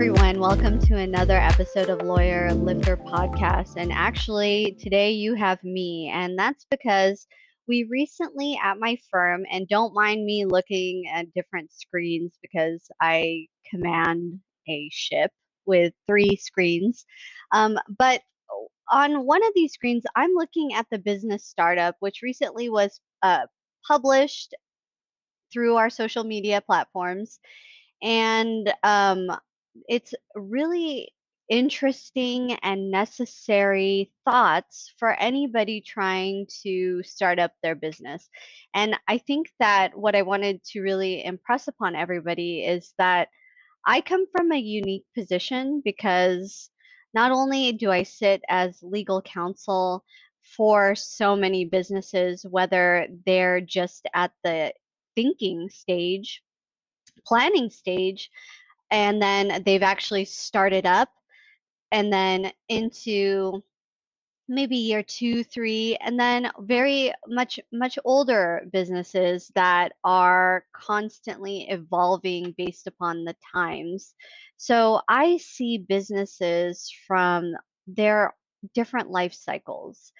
everyone. Welcome to another episode of Lawyer Lifter Podcast. And actually, today you have me, and that's because we recently at my firm, and don't mind me looking at different screens because I command a ship with three screens. Um, but on one of these screens, I'm looking at the business startup, which recently was uh, published through our social media platforms. And um, it's really interesting and necessary thoughts for anybody trying to start up their business. And I think that what I wanted to really impress upon everybody is that I come from a unique position because not only do I sit as legal counsel for so many businesses, whether they're just at the thinking stage, planning stage, and then they've actually started up and then into maybe year two three and then very much much older businesses that are constantly evolving based upon the times. So i see businesses from their different life cycles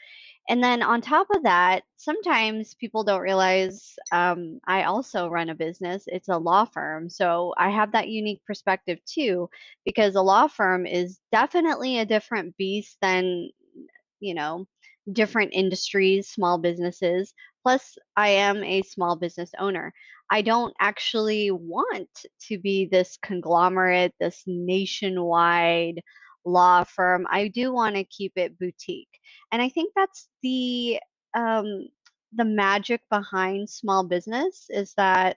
and then on top of that, sometimes people don't realize um, I also run a business. It's a law firm. So I have that unique perspective too, because a law firm is definitely a different beast than, you know, different industries, small businesses. Plus, I am a small business owner. I don't actually want to be this conglomerate, this nationwide law firm. I do want to keep it boutique. And I think that's the um, the magic behind small business is that,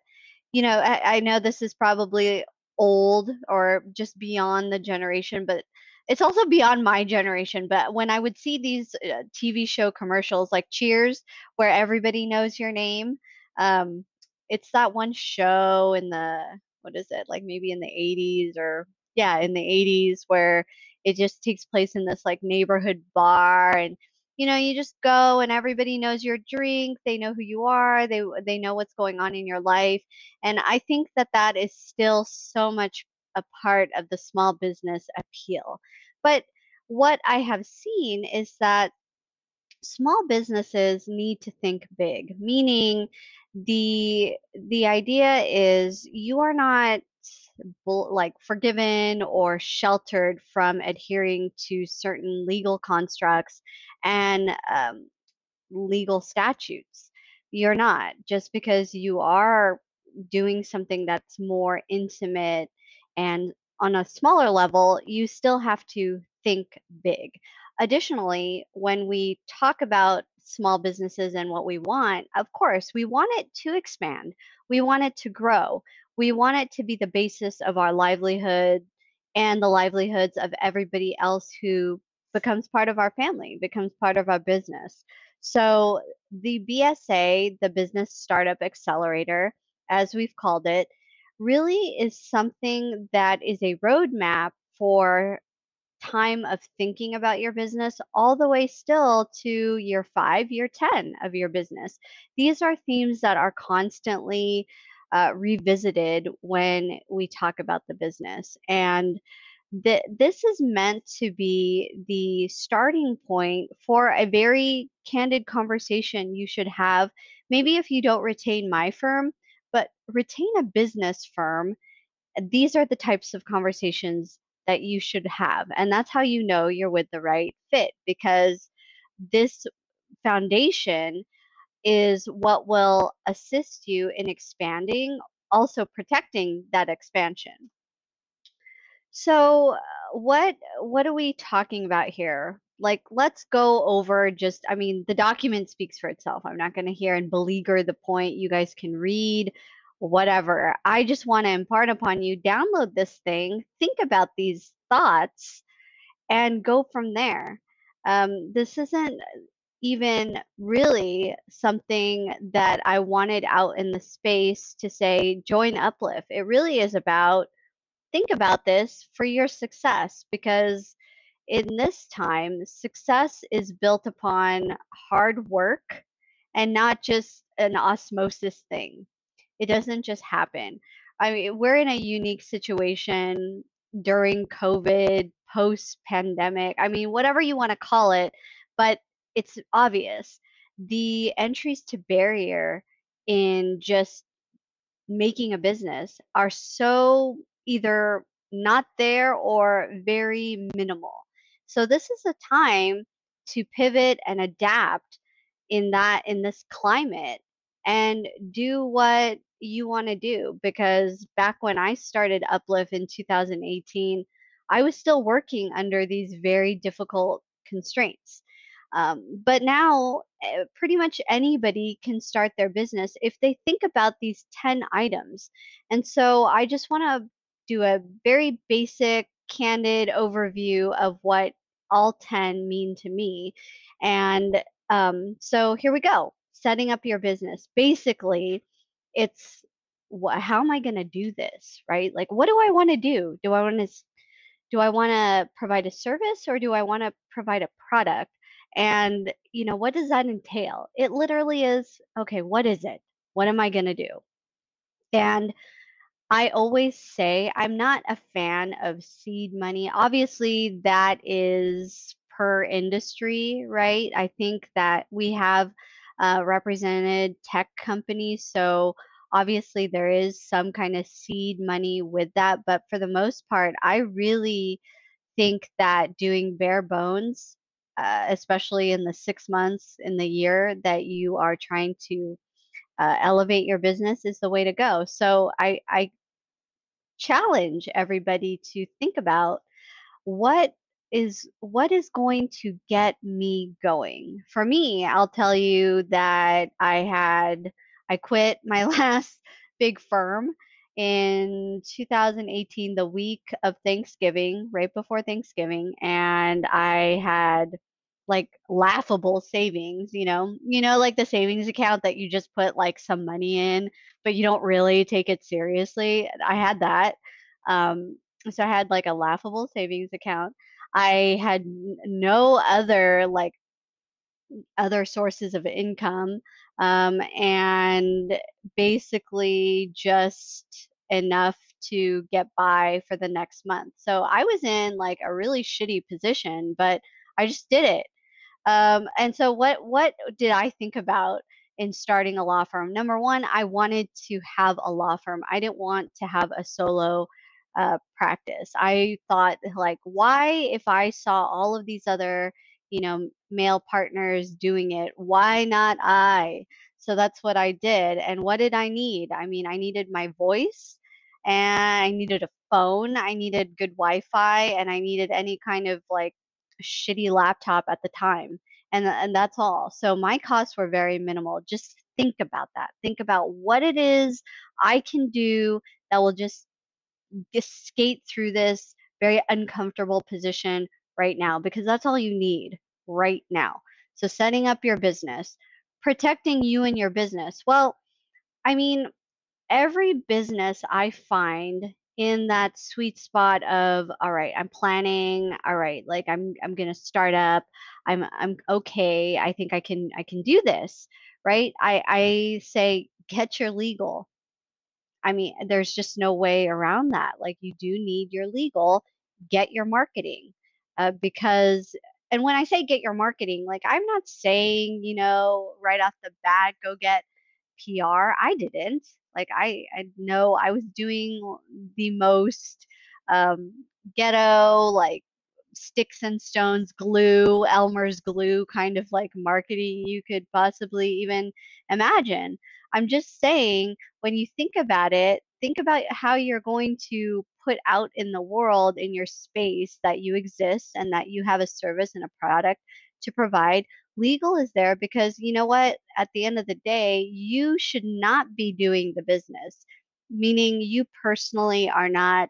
you know, I, I know this is probably old or just beyond the generation, but it's also beyond my generation. But when I would see these uh, TV show commercials like Cheers, where everybody knows your name, um, it's that one show in the what is it like maybe in the 80s or yeah in the 80s where it just takes place in this like neighborhood bar and you know you just go and everybody knows your drink they know who you are they they know what's going on in your life and i think that that is still so much a part of the small business appeal but what i have seen is that small businesses need to think big meaning the the idea is you are not like forgiven or sheltered from adhering to certain legal constructs and um, legal statutes. You're not just because you are doing something that's more intimate and on a smaller level, you still have to think big. Additionally, when we talk about small businesses and what we want, of course, we want it to expand. We want it to grow we want it to be the basis of our livelihood and the livelihoods of everybody else who becomes part of our family, becomes part of our business. So, the BSA, the Business Startup Accelerator, as we've called it, really is something that is a roadmap for time of thinking about your business all the way still to year five, year 10 of your business. These are themes that are constantly uh, revisited when we talk about the business. And th- this is meant to be the starting point for a very candid conversation you should have. Maybe if you don't retain my firm, but retain a business firm. These are the types of conversations that you should have. And that's how you know you're with the right fit because this foundation is what will assist you in expanding, also protecting that expansion. So, uh, what what are we talking about here? Like, let's go over just. I mean, the document speaks for itself. I'm not going to hear and beleaguer the point. You guys can read whatever. I just want to impart upon you. Download this thing. Think about these thoughts, and go from there. Um, this isn't even really something that I wanted out in the space to say, join Uplift. It really is about think about this for your success because in this time, success is built upon hard work and not just an osmosis thing. It doesn't just happen. I mean, we're in a unique situation during COVID, post pandemic. I mean, whatever you want to call it, but it's obvious. The entries to barrier in just making a business are so either not there or very minimal. So this is a time to pivot and adapt in that in this climate and do what you want to do because back when I started Uplift in 2018, I was still working under these very difficult constraints. Um, but now, eh, pretty much anybody can start their business if they think about these 10 items. And so I just want to do a very basic, candid overview of what all 10 mean to me. And um, so here we go setting up your business. Basically, it's wh- how am I going to do this, right? Like, what do I want to do? Do I want to do I want to provide a service or do I want to provide a product? And, you know, what does that entail? It literally is, okay, what is it? What am I going to do? And I always say I'm not a fan of seed money. Obviously, that is per industry, right? I think that we have uh, represented tech companies. So obviously, there is some kind of seed money with that. But for the most part, I really think that doing bare bones, uh, especially in the six months in the year that you are trying to uh, elevate your business, is the way to go. So I, I challenge everybody to think about what is what is going to get me going for me i'll tell you that i had i quit my last big firm in 2018 the week of thanksgiving right before thanksgiving and i had like laughable savings, you know, you know, like the savings account that you just put like some money in, but you don't really take it seriously. I had that. Um, so I had like a laughable savings account. I had no other like other sources of income, um, and basically just enough to get by for the next month. So I was in like a really shitty position, but I just did it um, and so what what did I think about in starting a law firm? Number one, I wanted to have a law firm. I didn't want to have a solo uh, practice. I thought like, why if I saw all of these other, you know, male partners doing it, why not I? So that's what I did. And what did I need? I mean, I needed my voice and I needed a phone, I needed good Wi-Fi, and I needed any kind of like shitty laptop at the time and and that's all. So my costs were very minimal. Just think about that. Think about what it is i can do that will just, just skate through this very uncomfortable position right now because that's all you need right now. So setting up your business protecting you and your business. Well i mean every business I find in that sweet spot of all right, I'm planning, all right, like I'm I'm going to start up. I'm I'm okay. I think I can I can do this, right? I I say get your legal. I mean, there's just no way around that. Like you do need your legal, get your marketing. Uh, because and when I say get your marketing, like I'm not saying, you know, right off the bat go get PR. I didn't. Like I I know I was doing the most um, ghetto like sticks and stones glue, Elmer's glue kind of like marketing you could possibly even imagine. I'm just saying when you think about it, think about how you're going to put out in the world in your space that you exist and that you have a service and a product to provide legal is there because you know what at the end of the day you should not be doing the business meaning you personally are not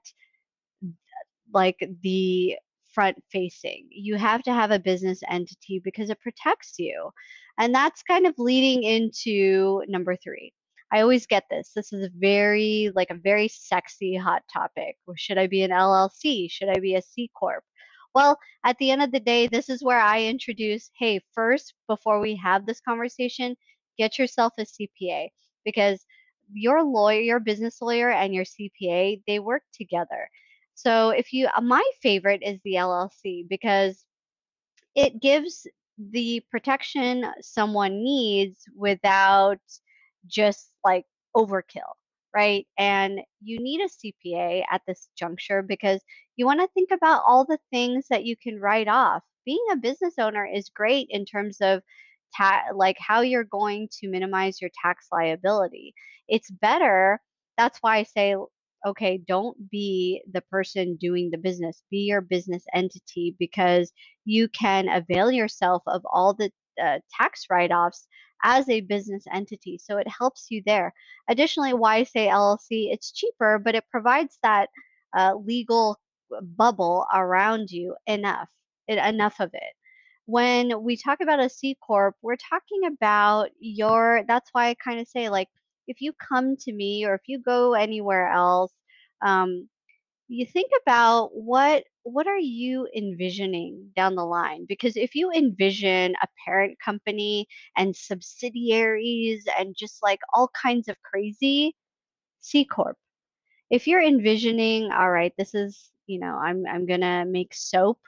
like the front facing you have to have a business entity because it protects you and that's kind of leading into number 3 I always get this. This is a very, like a very sexy hot topic. Should I be an LLC? Should I be a C Corp? Well, at the end of the day, this is where I introduce hey, first, before we have this conversation, get yourself a CPA because your lawyer, your business lawyer, and your CPA, they work together. So if you, uh, my favorite is the LLC because it gives the protection someone needs without just like overkill, right? And you need a CPA at this juncture because you want to think about all the things that you can write off. Being a business owner is great in terms of ta- like how you're going to minimize your tax liability. It's better. That's why I say okay, don't be the person doing the business, be your business entity because you can avail yourself of all the uh, tax write offs as a business entity. So it helps you there. Additionally, why say LLC, it's cheaper, but it provides that uh, legal bubble around you enough, enough of it. When we talk about a C Corp, we're talking about your, that's why I kind of say, like, if you come to me or if you go anywhere else, um, you think about what what are you envisioning down the line because if you envision a parent company and subsidiaries and just like all kinds of crazy c corp if you're envisioning all right this is you know i'm i'm going to make soap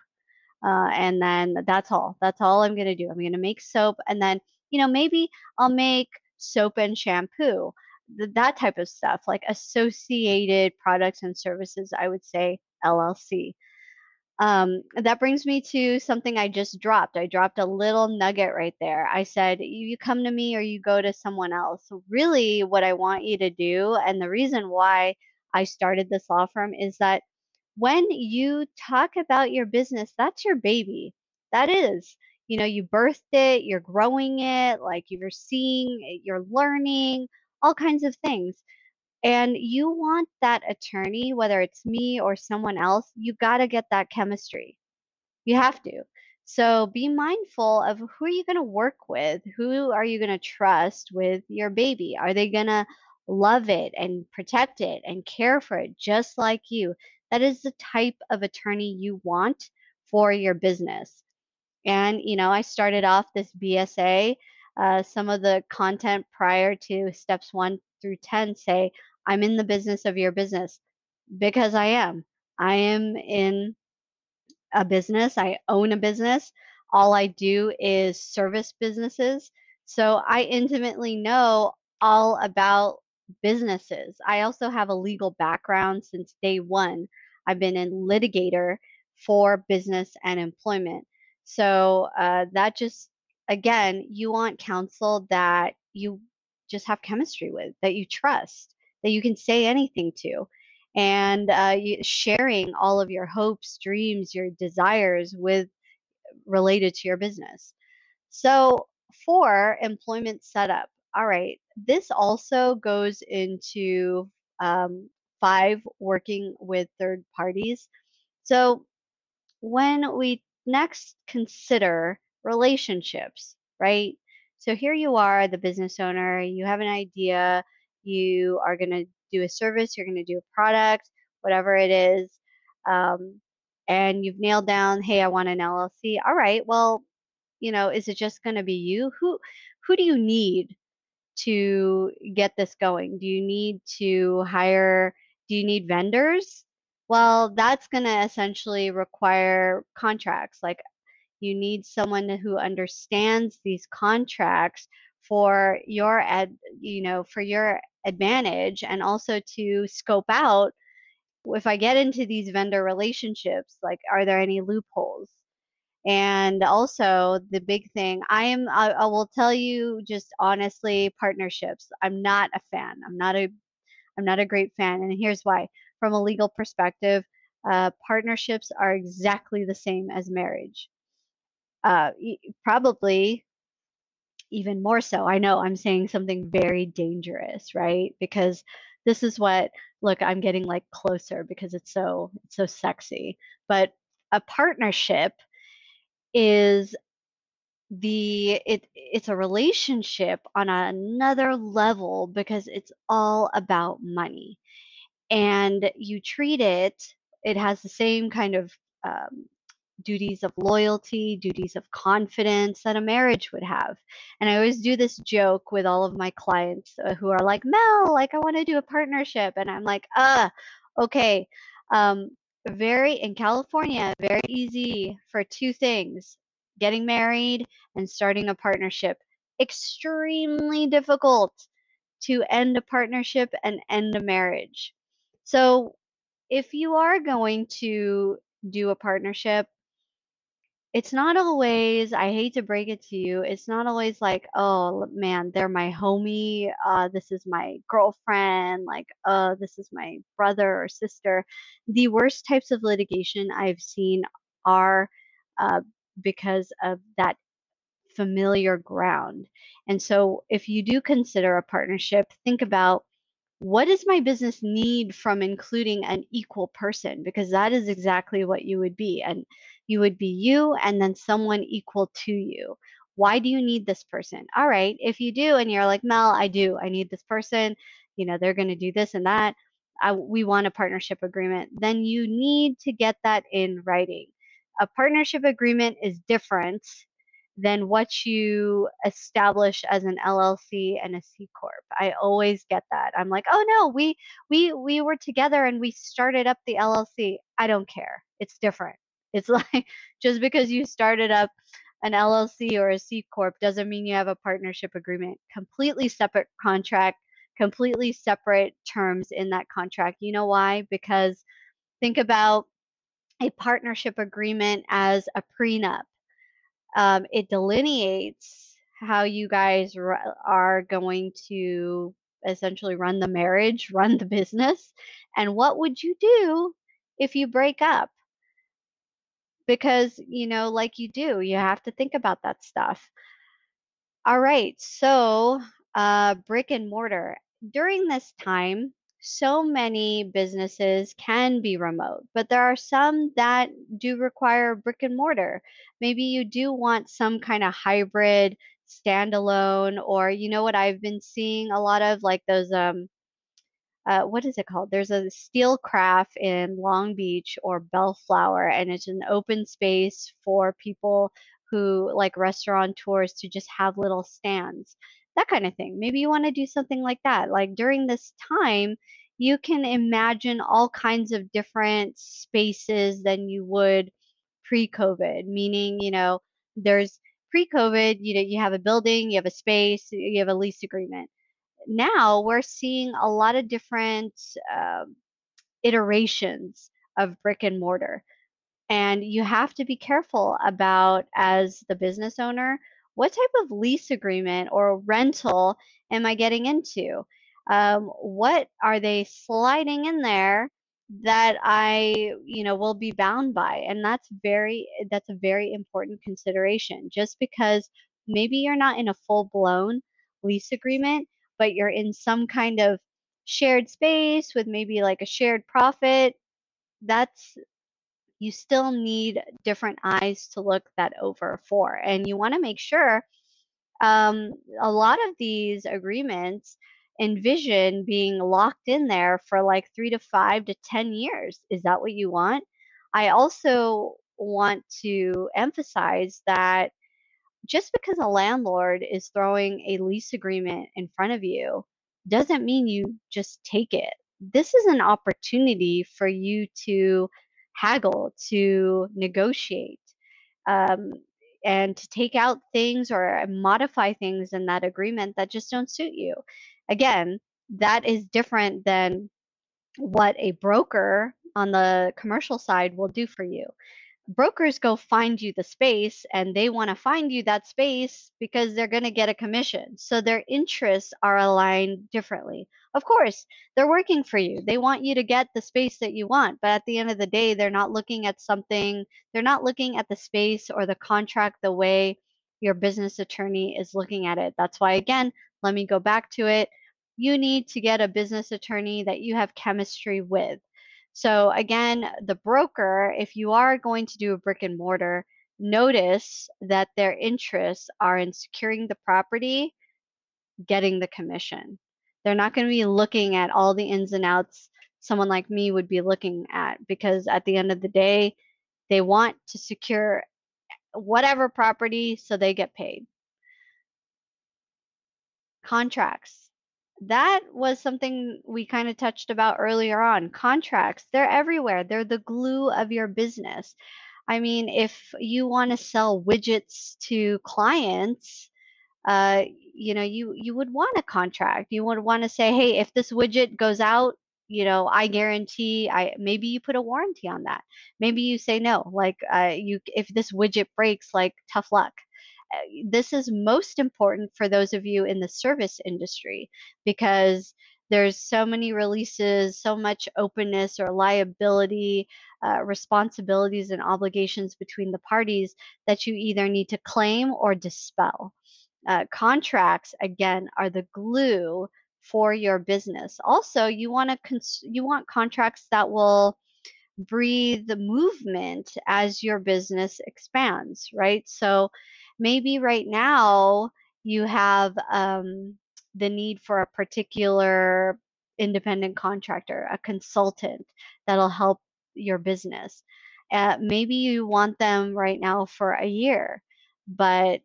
uh, and then that's all that's all i'm going to do i'm going to make soap and then you know maybe i'll make soap and shampoo th- that type of stuff like associated products and services i would say llc um, that brings me to something I just dropped. I dropped a little nugget right there. I said, you come to me or you go to someone else. Really, what I want you to do, and the reason why I started this law firm is that when you talk about your business, that's your baby. That is, you know, you birthed it, you're growing it, like you're seeing, eh, you're learning, all kinds of things and you want that attorney, whether it's me or someone else, you got to get that chemistry. You have to. So be mindful of who are you going to work with? Who are you going to trust with your baby? Are they going to love it and protect it and care for it just like you? That is the type of attorney you want for your business. And, you know, I started off this BSA. Uh, some of the content prior to steps one through 10 say, I'm in the business of your business because I am. I am in a business, I own a business. All I do is service businesses. So I intimately know all about businesses. I also have a legal background since day one. I've been a litigator for business and employment. So uh, that just, again, you want counsel that you just have chemistry with, that you trust, that you can say anything to and uh, sharing all of your hopes, dreams, your desires with related to your business. So, for employment setup, all right, this also goes into um, five working with third parties. So, when we next consider relationships, right? So here you are, the business owner, you have an idea, you are going to do a service, you're going to do a product, whatever it is, um, and you've nailed down, hey, I want an LLC. All right, well, you know, is it just going to be you? Who who do you need to get this going? Do you need to hire? Do you need vendors? Well, that's going to essentially require contracts. Like you need someone who understands these contracts for your ad, you know, for your advantage and also to scope out if I get into these vendor relationships, like are there any loopholes? And also the big thing, I am I, I will tell you just honestly, partnerships. I'm not a fan. I'm not a I'm not a great fan, and here's why. From a legal perspective, uh, partnerships are exactly the same as marriage. Uh, probably even more so. I know I'm saying something very dangerous, right? Because this is what look, I'm getting like closer because it's so it's so sexy. But a partnership is the it it's a relationship on another level because it's all about money and you treat it it has the same kind of um, duties of loyalty, duties of confidence that a marriage would have. And I always do this joke with all of my clients uh, who are like, Mel, like I want to do a partnership. And I'm like, ah, okay. Um, very in California, very easy for two things getting married and starting a partnership. Extremely difficult to end a partnership and end a marriage. So, if you are going to do a partnership, it's not always, I hate to break it to you, it's not always like, oh man, they're my homie, uh, this is my girlfriend, like, uh, this is my brother or sister. The worst types of litigation I've seen are uh, because of that familiar ground. And so if you do consider a partnership, think about what does my business need from including an equal person because that is exactly what you would be and you would be you and then someone equal to you why do you need this person all right if you do and you're like mel i do i need this person you know they're going to do this and that I, we want a partnership agreement then you need to get that in writing a partnership agreement is different than what you establish as an LLC and a C corp. I always get that. I'm like, "Oh no, we we we were together and we started up the LLC." I don't care. It's different. It's like just because you started up an LLC or a C corp doesn't mean you have a partnership agreement. Completely separate contract, completely separate terms in that contract. You know why? Because think about a partnership agreement as a prenup um, it delineates how you guys r- are going to essentially run the marriage, run the business, and what would you do if you break up? Because, you know, like you do, you have to think about that stuff. All right, so uh, brick and mortar. During this time, so many businesses can be remote, but there are some that do require brick and mortar. Maybe you do want some kind of hybrid standalone, or you know what I've been seeing a lot of like those um uh, what is it called? There's a SteelCraft in Long Beach or Bellflower, and it's an open space for people who like restaurateurs to just have little stands, that kind of thing. Maybe you want to do something like that. Like during this time, you can imagine all kinds of different spaces than you would pre-COVID, meaning, you know, there's pre-COVID, you know, you have a building, you have a space, you have a lease agreement now we're seeing a lot of different um, iterations of brick and mortar. And you have to be careful about, as the business owner, what type of lease agreement or rental am I getting into? Um, what are they sliding in there that I, you know, will be bound by? And that's very, that's a very important consideration. Just because maybe you're not in a full blown lease agreement, but you're in some kind of shared space with maybe like a shared profit, that's you still need different eyes to look that over for. And you want to make sure um, a lot of these agreements envision being locked in there for like three to five to 10 years. Is that what you want? I also want to emphasize that just because a landlord is throwing a lease agreement in front of you doesn't mean you just take it. This is an opportunity for you to haggle, to negotiate, um, and to take out things or modify things in that agreement that just don't suit you. Again, that is different than what a broker on the commercial side will do for you brokers go find you the space and they want to find you that space because they're going to get a commission. So their interests are aligned differently. Of course, they're working for you. They want you to get the space that you want, but at the end of the day, they're not looking at something, they're not looking at the space or the contract the way your business attorney is looking at it. That's why, again, let me go back to it. You need to get a business attorney that you have chemistry with so again, the broker, if you are going to do a brick and mortar, notice that their interests are in securing the property, getting the commission. They're not going to be looking at all the ins and outs someone like me would be looking at because at the end of the day, they want to secure whatever property so they get paid. Contracts. That was something we kind of touched about earlier on. Contracts, they're everywhere. They're the glue of your business. I mean, if you want to sell widgets to clients, uh, you know, you you would want a contract. You would want to say, hey, if this widget goes out, you know, I guarantee. I maybe you put a warranty on that. Maybe you say no, like uh, you if this widget breaks, like tough luck. Uh, This is most important for those of you in the service industry because there's so many releases, so much openness or liability, uh, responsibilities, and obligations between the parties that you either need to claim or dispel. Uh, contracts again are the glue for your business. Also you want to cons- you want contracts that will breathe movement as your business expands right? So maybe right now you have um, the need for a particular independent contractor a consultant that'll help your business uh, maybe you want them right now for a year but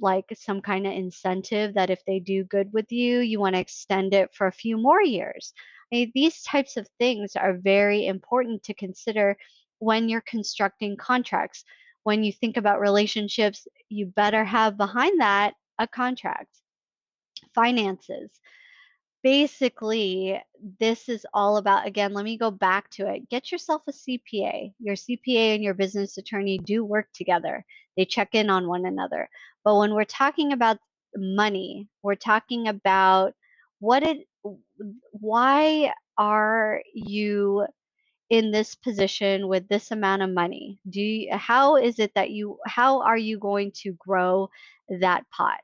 like some kind of incentive that if they do good with you, you want to extend it for a few more years. I mean, these types of things are very important to consider when you're constructing contracts. When you think about relationships, you better have behind that a contract. Finances. Basically this is all about again let me go back to it get yourself a cpa your cpa and your business attorney do work together. They check in on one another. But when we're talking about money we're talking about what it why are you in this position with this amount of money? Do you, how is it that you how are you going to grow that pot?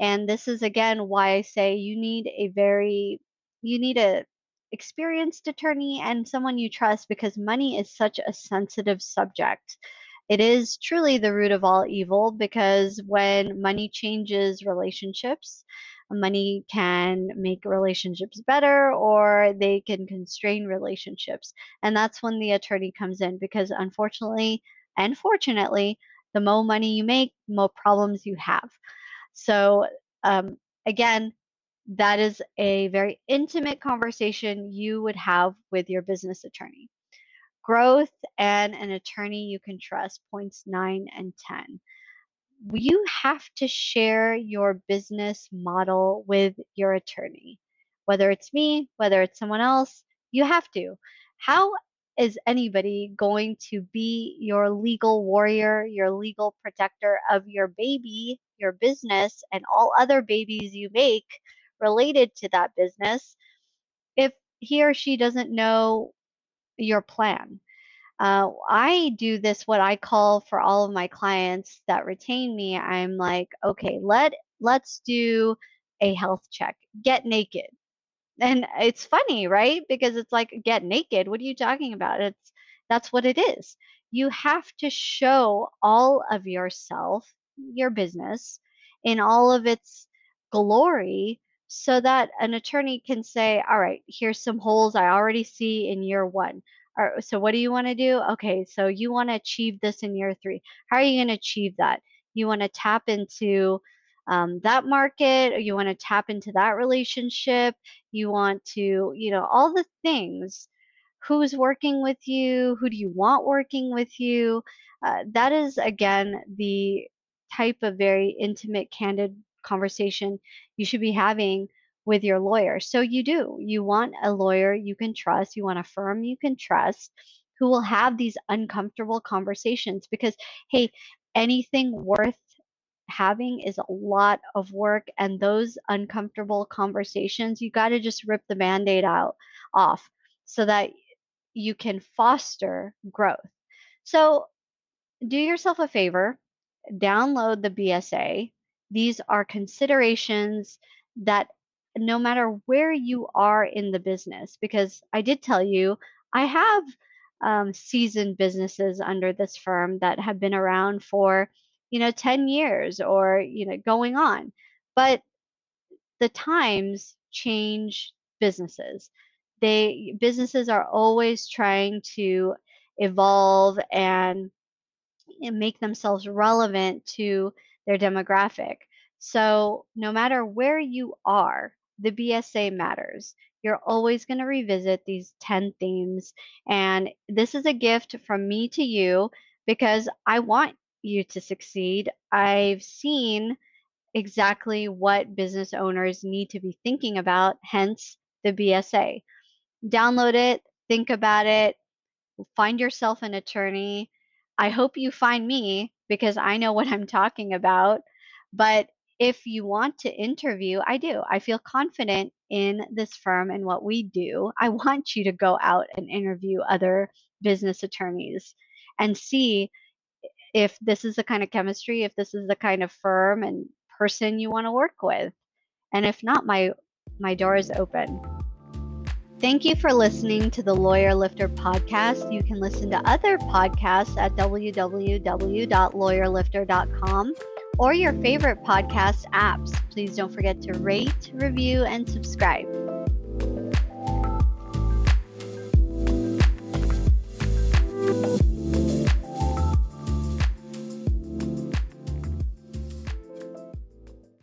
And this is again why i say you need a very you need a experienced attorney and someone you trust because money is such a sensitive subject. It is truly the root of all evil because when money changes relationships money can make relationships better or they can constrain relationships and that's when the attorney comes in because unfortunately and fortunately, the more money you make, the more problems you have. So, um, again, that is a very intimate conversation you would have with your business attorney. Growth and an attorney you can trust, points nine and 10 you have to share your business model with your attorney. Whether it's me, whether it's someone else, you have to. How is anybody going to be your legal warrior, your legal protector of your baby, your business, and all other babies you make related to that business if he or she doesn't know your plan? Uh, I do this what I call for all of my clients that retain me. I'm like, okay, let let's do a health check. Get naked. And it's funny, right? Because it's like get naked. What are you talking about? It's that's what it is. You have to show all of yourself, your business, in all of its glory so that an attorney can say, all right, here's some holes I already see in year one. Or, so what do you want to do? Okay, so you want to achieve this in year three. How are you going to achieve that? You want to tap into um, that market, or you want to tap into that relationship you want to, you know, all the things. Who's working with you? Who do you want working with you? Uh, that is, again, the type of very intimate, candid conversation you should be having with your lawyer. So you do. You want a lawyer you can trust, you want a firm you can trust who will have these uncomfortable conversations because, hey, anything worth having is a lot of work and those uncomfortable conversations you got to just rip the band-aid out off so that you can foster growth so do yourself a favor download the bsa these are considerations that no matter where you are in the business because i did tell you i have um, seasoned businesses under this firm that have been around for you know 10 years or you know going on but the times change businesses. They businesses are always trying to evolve and, and make themselves relevant to their demographic. So no matter where you are the BSA matters. You're always going to revisit these 10 themes. And this is a gift from me to you because I want you to succeed. I've seen exactly what business owners need to be thinking about, hence the BSA. Download it, think about it, find yourself an attorney. I hope you find me because I know what I'm talking about. But if you want to interview, I do. I feel confident in this firm and what we do. I want you to go out and interview other business attorneys and see if this is the kind of chemistry, if this is the kind of firm and person you want to work with. And if not, my my door is open. Thank you for listening to the Lawyer Lifter podcast. You can listen to other podcasts at www.lawyerlifter.com or your favorite podcast apps. Please don't forget to rate, review, and subscribe.